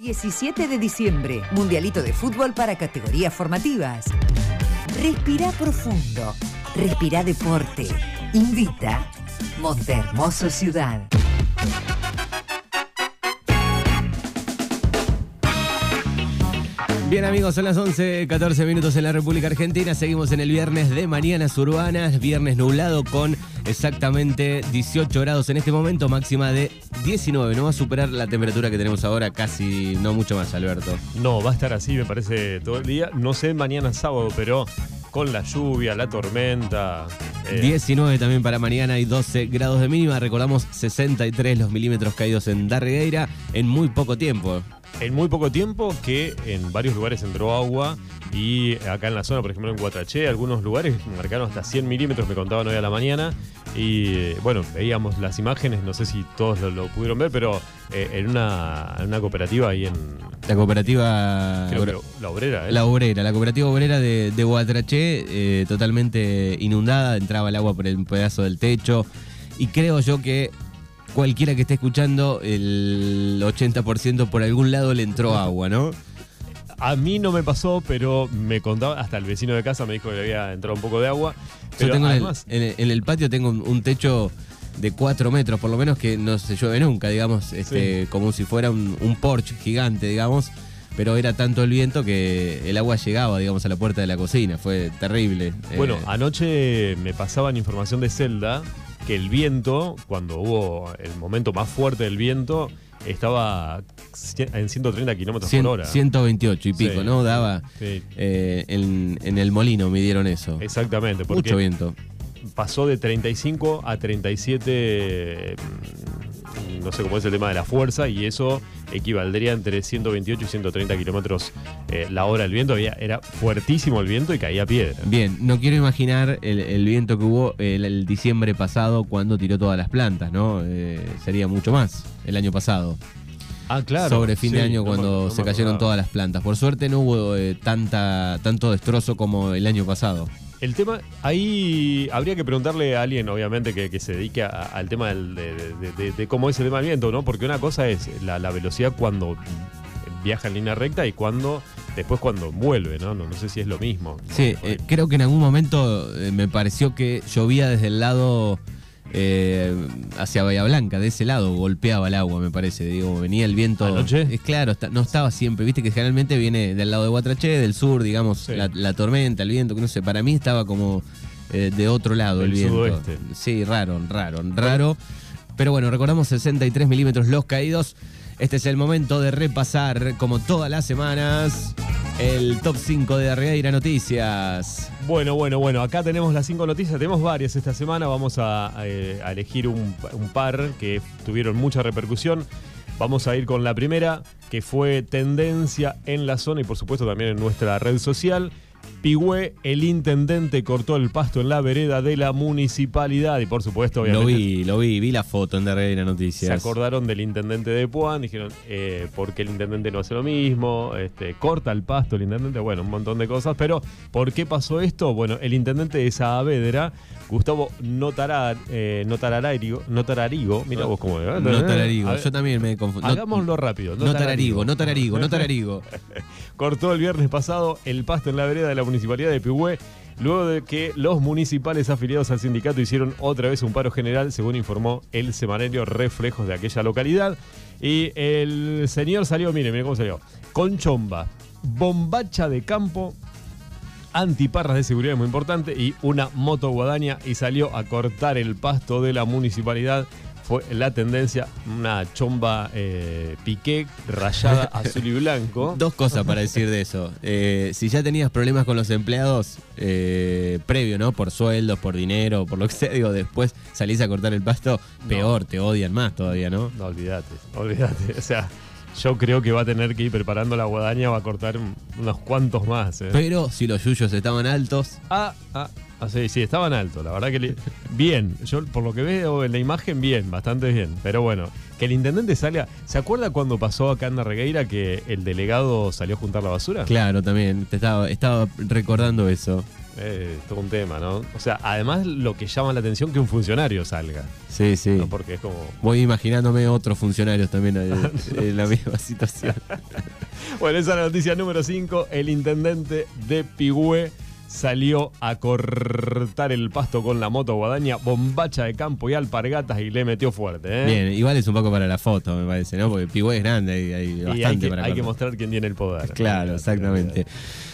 17 de diciembre, Mundialito de Fútbol para categorías formativas. Respira profundo, respira deporte. Invita Montehermoso Ciudad. Bien amigos, son las 11, 14 minutos en la República Argentina. Seguimos en el viernes de Mañanas Urbanas, viernes nublado con exactamente 18 grados en este momento, máxima de 19. No va a superar la temperatura que tenemos ahora, casi no mucho más, Alberto. No, va a estar así, me parece, todo el día. No sé mañana sábado, pero con la lluvia, la tormenta. eh. 19 también para mañana y 12 grados de mínima. Recordamos 63 los milímetros caídos en Darregueira en muy poco tiempo. En muy poco tiempo que en varios lugares entró agua y acá en la zona, por ejemplo en Guatraché, algunos lugares marcaron hasta 100 milímetros, me contaban hoy a la mañana. Y eh, bueno, veíamos las imágenes, no sé si todos lo, lo pudieron ver, pero eh, en, una, en una cooperativa ahí en... La cooperativa... Creo que la obrera, ¿eh? La obrera, la cooperativa obrera de, de Guatraché, eh, totalmente inundada, entraba el agua por el pedazo del techo. Y creo yo que cualquiera que esté escuchando, el 80% por algún lado le entró agua, ¿no? A mí no me pasó, pero me contaba, hasta el vecino de casa me dijo que le había entrado un poco de agua. Yo Pero tengo en el, además, en el- en el patio tengo un, un techo de 4 metros, por lo menos que no se llueve nunca, digamos, este, como si fuera un, un porche gigante, digamos. Pero era tanto el viento que el agua llegaba, digamos, a la puerta de la cocina. Fue terrible. Bueno, Eh, anoche me pasaban información de Zelda que el viento, cuando hubo el momento más fuerte del viento, estaba en 130 kilómetros por hora. 128 y pico, Sí. ¿no? Daba Sí, eh, en, en el molino, midieron eso. exactamente, porque Mucho viento. pasó de 35 a 37, mm, no sé cómo es el tema de la fuerza, y eso equivaldría entre 128 y 130 kilómetros eh, la hora del viento. Había- era fuertísimo el viento y caía piedra. Bien, no quiero imaginar el, el viento que hubo el, el diciembre pasado cuando tiró todas las plantas, ¿no? Eh, sería mucho más el año pasado. Ah, claro. sobre fin de año no me- cuando no se cayeron todas las plantas. Por suerte no hubo eh, tanta, tanto destrozo como el año pasado. El tema, ahí habría que preguntarle a alguien, obviamente, que, que se dedique a- al tema del- de, de- de- de cómo es el tema del viento, ¿no? Porque una cosa es la, la velocidad cuando viaja en línea recta y cuando después cuando vuelve, ¿no? No, no sé si es lo mismo. Sí, eh, creo que en algún momento eh, me pareció que llovía desde el lado eh, hacia Bahía Blanca, de ese lado golpeaba el agua, me parece. Digo, venía el viento. ¿Anoche? Es claro, está- no estaba siempre, viste que generalmente viene del lado de Guatraché, del sur, digamos, Sí. la, la tormenta, el viento, que no sé, para mí estaba como eh, de otro lado el viento. sudoeste. Sí, raro, raro, raro. Pero bueno, recordamos 63 milímetros los caídos. Este es el momento de repasar, como todas las semanas, el top 5 de Arregueira Noticias. Bueno, bueno, bueno, acá tenemos las cinco noticias, tenemos varias esta semana, vamos a, eh, elegir un par que tuvieron mucha repercusión. Vamos a ir con la primera, que fue tendencia en la zona y por supuesto también en nuestra red social. Pigüé, el intendente cortó el pasto en la vereda de la municipalidad y por supuesto, Lo obviamente, vi, lo vi, vi la foto en Arregueira se Noticias. acordaron del intendente de Puan, dijeron, eh, ¿por qué el intendente no hace lo mismo? Este, corta el pasto el intendente, bueno, un montón de cosas, pero ¿por qué pasó esto? Bueno, el intendente de Saavedra, Gustavo Notarar, eh, Notararigo, Notararigo, mira vos cómo le No tararigo, A ver, yo también me confundí. Hagámoslo rápido. No tararigo, no tararigo, no tararigo. Cortó el viernes pasado el pasto en la vereda de la municipalidad de Pigüé, luego de que los municipales afiliados al sindicato hicieron otra vez un paro general, según informó el semanario Reflejos de aquella localidad. Y el señor salió, mire, mire cómo salió, con chomba, bombacha de campo, antiparras de seguridad, muy importante, y una moto guadaña, y salió a cortar el pasto de la municipalidad. Fue la tendencia, una chomba eh, piqué rayada azul y blanco. Dos cosas para decir de eso. Eh, si ya tenías problemas con los empleados eh, previo, ¿no? Por sueldos, por dinero, por lo que sea, digo, después salís a cortar el pasto, peor, te odian más todavía, ¿no? No, olvídate, olvídate. O sea, yo creo que va a tener que ir preparando la guadaña, va a cortar un- unos cuantos más. Pero si los yuyos estaban altos, Ah, ah, ah, sí, sí, estaban altos, la verdad que le- bien. Yo por lo que veo en la imagen, bien, bastante bien. Pero bueno, que el intendente salga. ¿Se acuerda cuando pasó acá en Regueira que el delegado salió a juntar la basura? claro, también, te estaba, estaba recordando eso. eh, todo un tema, ¿no? O sea, además lo que llama la atención que un funcionario salga. Sí, sí. ¿no? Porque es como. Voy imaginándome otros funcionarios también en la misma situación. Bueno, esa es la noticia número 5. El intendente de Pigüé salió a cortar el pasto con la moto guadaña, bombacha de campo y alpargatas y le metió fuerte. ¿eh? Bien, igual es un poco para la foto, me parece, ¿no? Porque Pigüé es grande y hay Y bastante hay que, para hay que mostrar quién tiene el poder. Claro, exactamente.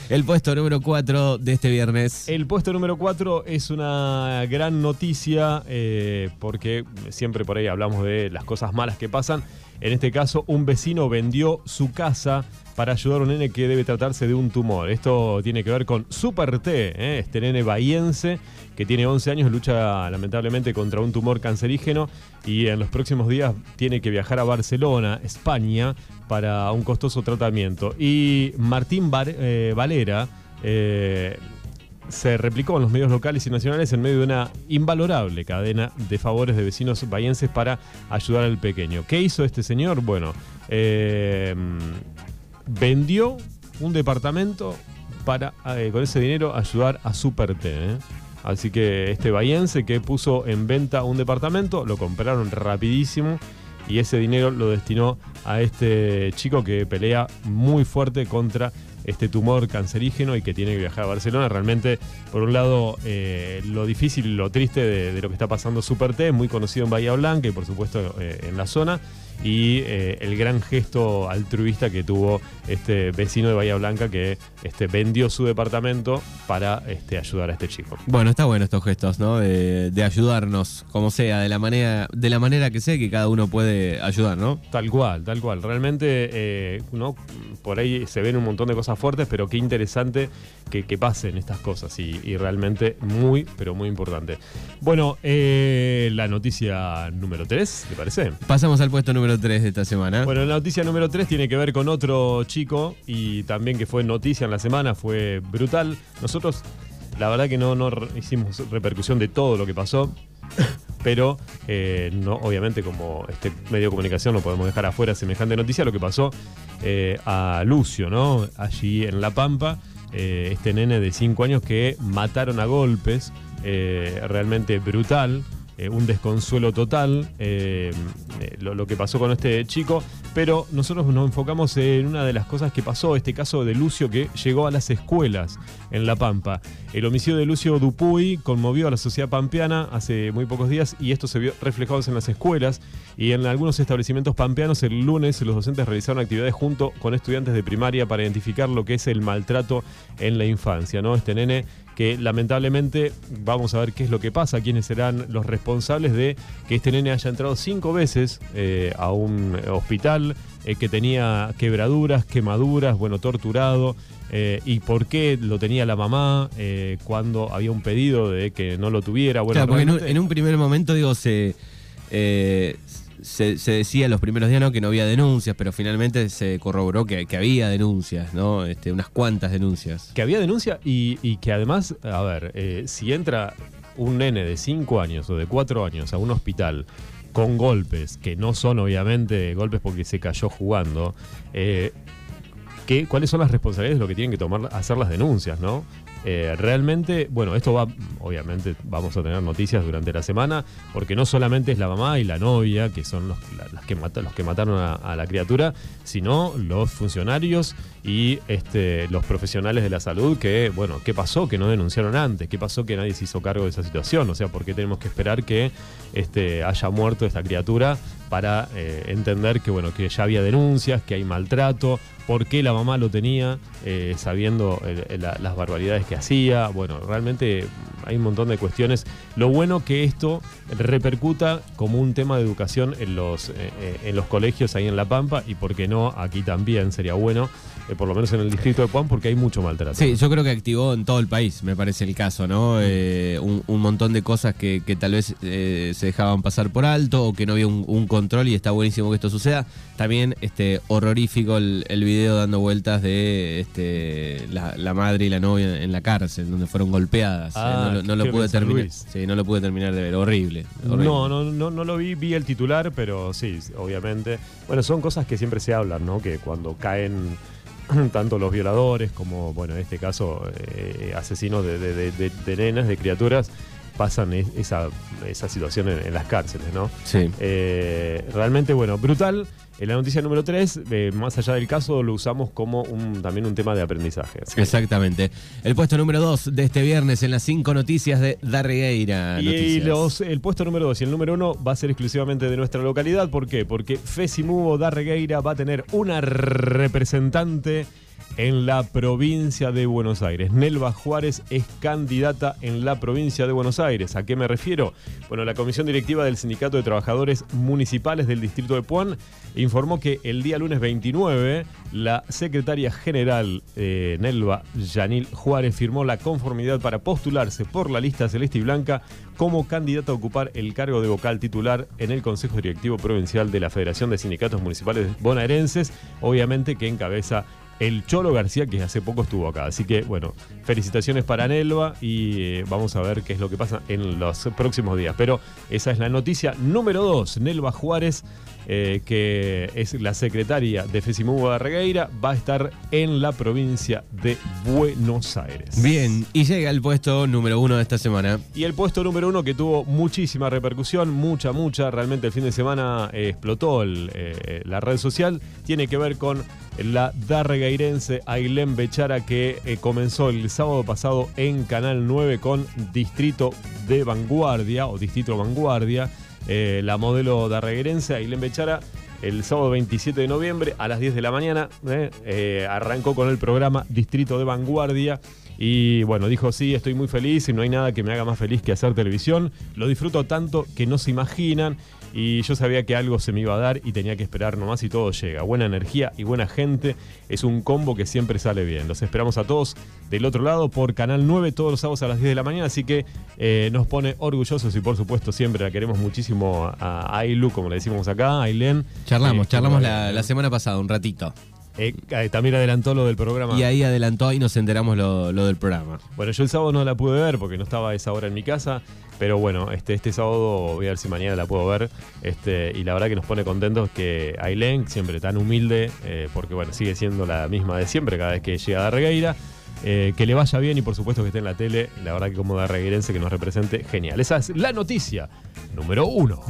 El puesto número 4 de este viernes. El puesto número 4 es una gran noticia eh, porque siempre por ahí hablamos de las cosas malas que pasan. En este caso, un vecino vendió su casa para ayudar a un nene que debe tratarse de un tumor. Esto tiene que ver con Super T, eh, este nene bahiense que tiene 11 años, lucha lamentablemente contra un tumor cancerígeno y en los próximos días tiene que viajar a Barcelona, España, para un costoso tratamiento. Y Martín eh, Valera... eh, se replicó en los medios locales y nacionales en medio de una invalorable cadena de favores de vecinos bahienses para ayudar al pequeño. ¿Qué hizo este señor? Bueno, eh, vendió un departamento para con ese dinero ayudar a Super T. Así que este bahiense que puso en venta un departamento, lo compraron rapidísimo y ese dinero lo destinó a este chico que pelea muy fuerte contra este tumor cancerígeno y que tiene que viajar a Barcelona. Realmente, por un lado, eh, lo difícil y lo triste de, lo que está pasando Super T, muy conocido en Bahía Blanca y por supuesto eh, en la zona, y eh, el gran gesto altruista que tuvo este vecino de Bahía Blanca que este, vendió su departamento para este, ayudar a este chico. Bueno, está bueno estos gestos, ¿no? De, de ayudarnos, como sea, de la manera, de la manera que sea que cada uno puede ayudar, ¿no? Tal cual, tal cual. Realmente, eh, ¿no? por ahí se ven un montón de cosas fuertes, pero qué interesante que, que pasen estas cosas y, y realmente muy, pero muy importante. Bueno, eh, la noticia número 3, ¿te parece? Pasamos al puesto número 3 de esta semana. Bueno, la noticia número 3 tiene que ver con otro chico y también que fue noticia en la semana, fue brutal. Nosotros, la verdad que no, hicimos repercusión de todo lo que pasó, pero eh, no, obviamente como este medio de comunicación no podemos dejar afuera semejante noticia, lo que pasó eh, a Lucio, ¿no? Allí en La Pampa, eh, este nene de 5 años que mataron a golpes, realmente brutal eh, un desconsuelo total. Eh, eh, lo, lo que pasó con este chico, pero nosotros nos enfocamos en una de las cosas que pasó, este caso de Lucio que llegó a las escuelas en La Pampa. El homicidio de Lucio Dupuy conmovió a la sociedad pampeana hace muy pocos días y esto se vio reflejado en las escuelas y en algunos establecimientos pampeanos el lunes los docentes realizaron actividades junto con estudiantes de primaria para identificar lo que es el maltrato en la infancia, ¿no? Este nene que lamentablemente vamos a ver qué es lo que pasa, quiénes serán los responsables de que este nene haya entrado cinco veces eh, a un hospital, eh, que tenía quebraduras, quemaduras, bueno, torturado, eh, y por qué lo tenía la mamá eh, cuando había un pedido de que no lo tuviera. Bueno, claro, porque en un, realmente- en un primer momento, digo, se, se, se decía en los primeros días ¿no? que no había denuncias, pero finalmente se corroboró que, que había denuncias, ¿no? Este, unas cuantas denuncias. que había denuncia y, y que además, a ver, si entra un nene de 5 años o de 4 años a un hospital con golpes, que no son obviamente golpes porque se cayó jugando, eh, ¿qué- ¿cuáles son las responsabilidades de lo que tienen que tomar, hacer las denuncias, no? Eh, realmente, bueno, esto va, obviamente vamos a tener noticias durante la semana, porque no solamente es la mamá y la novia, que son los, la- las que, mata- los que mataron a, la criatura, sino los funcionarios y este, los profesionales de la salud que, bueno, ¿qué pasó? Que no denunciaron antes, ¿qué pasó? Que nadie se hizo cargo de esa situación, o sea, ¿por qué tenemos que esperar que este, haya muerto esta criatura para eh, entender que, bueno, que ya había denuncias, que hay maltrato, por qué la mamá lo tenía, eh, sabiendo la- las barbaridades que hacía. Bueno, realmente hay un montón de cuestiones. Lo bueno que esto repercuta como un tema de educación en los, eh, eh, en los colegios ahí en La Pampa y, por qué no, aquí también sería bueno, eh, por lo menos en el distrito de Puan, porque hay mucho maltrato. Sí, yo creo que activó en todo el país, me parece el caso, ¿no? Eh, un, un montón de cosas que, que tal vez eh, se dejaban pasar por alto o que no había un, un control y está buenísimo que esto suceda. También este horrorífico el, el video dando vueltas de este, la, la madre y la novia en la cárcel, donde fueron golpeadas. Ah, no, lo- no pude terminar. Sí, no lo pude terminar de ver. Horrible. horrible. No, no, no, no lo vi, vi el titular, pero sí, obviamente. Bueno, son cosas que siempre se hablan, ¿no? Que cuando caen tanto los violadores como, bueno, en este caso, eh, asesinos de, de, de, de, de nenas, de criaturas, pasan es- esa, esa situación en, en las cárceles, ¿no? Sí. Eh, realmente, bueno, brutal. En la noticia número 3, más allá del caso, lo usamos como un, también un tema de aprendizaje. Exactamente. El puesto número 2 de este viernes en las cinco noticias de Darregueira. Y, Noticias. los, el puesto número 2 y el número 1 va a ser exclusivamente de nuestra localidad. ¿Por qué? Porque Fesimubo da Regueira va a tener una representante en la provincia de Buenos Aires. Nelva Juárez es candidata en la provincia de Buenos Aires. ¿A qué me refiero? Bueno, la comisión directiva del Sindicato de Trabajadores Municipales del Distrito de Puan informó que el día lunes 29 la secretaria general eh, Nelva Yanil Juárez firmó la conformidad para postularse por la lista celeste y blanca como candidata a ocupar el cargo de vocal titular en el Consejo Directivo Provincial de la Federación de Sindicatos Municipales Bonaerenses, obviamente que encabeza el Cholo García, que hace poco estuvo acá. Así que, bueno, felicitaciones para Nelva y eh, vamos a ver qué es lo que pasa en los próximos días. Pero esa es la noticia número 2. Nelva Juárez, eh, que es la secretaria de Fesimubo de Regueira, va a estar en la provincia de Buenos Aires. Bien, y llega el puesto número uno de esta semana. Y el puesto número uno que tuvo muchísima repercusión, mucha, mucha, realmente el fin de semana eh, explotó el, eh, la red social, tiene que ver con la darregueirense Ailén Bechara que eh, comenzó el sábado pasado en Canal 9 con Distrito de Vanguardia o Distrito Vanguardia. Eh, la modelo darregueirense Ailén Bechara el sábado 27 de noviembre a las 10 de la mañana eh, eh, arrancó con el programa Distrito de Vanguardia. Y bueno, dijo, sí, estoy muy feliz y no hay nada que me haga más feliz que hacer televisión. Lo disfruto tanto que no se imaginan. Y yo sabía que algo se me iba a dar y tenía que esperar nomás y todo llega. Buena energía y buena gente. Es un combo que siempre sale bien. Los esperamos a todos del otro lado por Canal 9 todos los sábados a las 10 de la mañana. Así que eh, nos pone orgullosos y por supuesto siempre la queremos muchísimo a Ailu, como le decimos acá, a Ailén. Charlamos, Eh, charlamos la semana pasada, un ratito. Eh, eh, también adelantó lo del programa. Y ahí adelantó y nos enteramos lo, lo del programa. Bueno, yo el sábado no la pude ver porque no estaba a esa hora en mi casa, pero bueno, este, este sábado voy a ver si mañana la puedo ver. Este, y la verdad que nos pone contentos que Ailén, siempre tan humilde, eh, porque bueno, sigue siendo la misma de siempre cada vez que llega a Regueira. eh, que le vaya bien y por supuesto que esté en la tele. La verdad que como Darregueirense que nos represente, genial. Esa es la noticia número uno.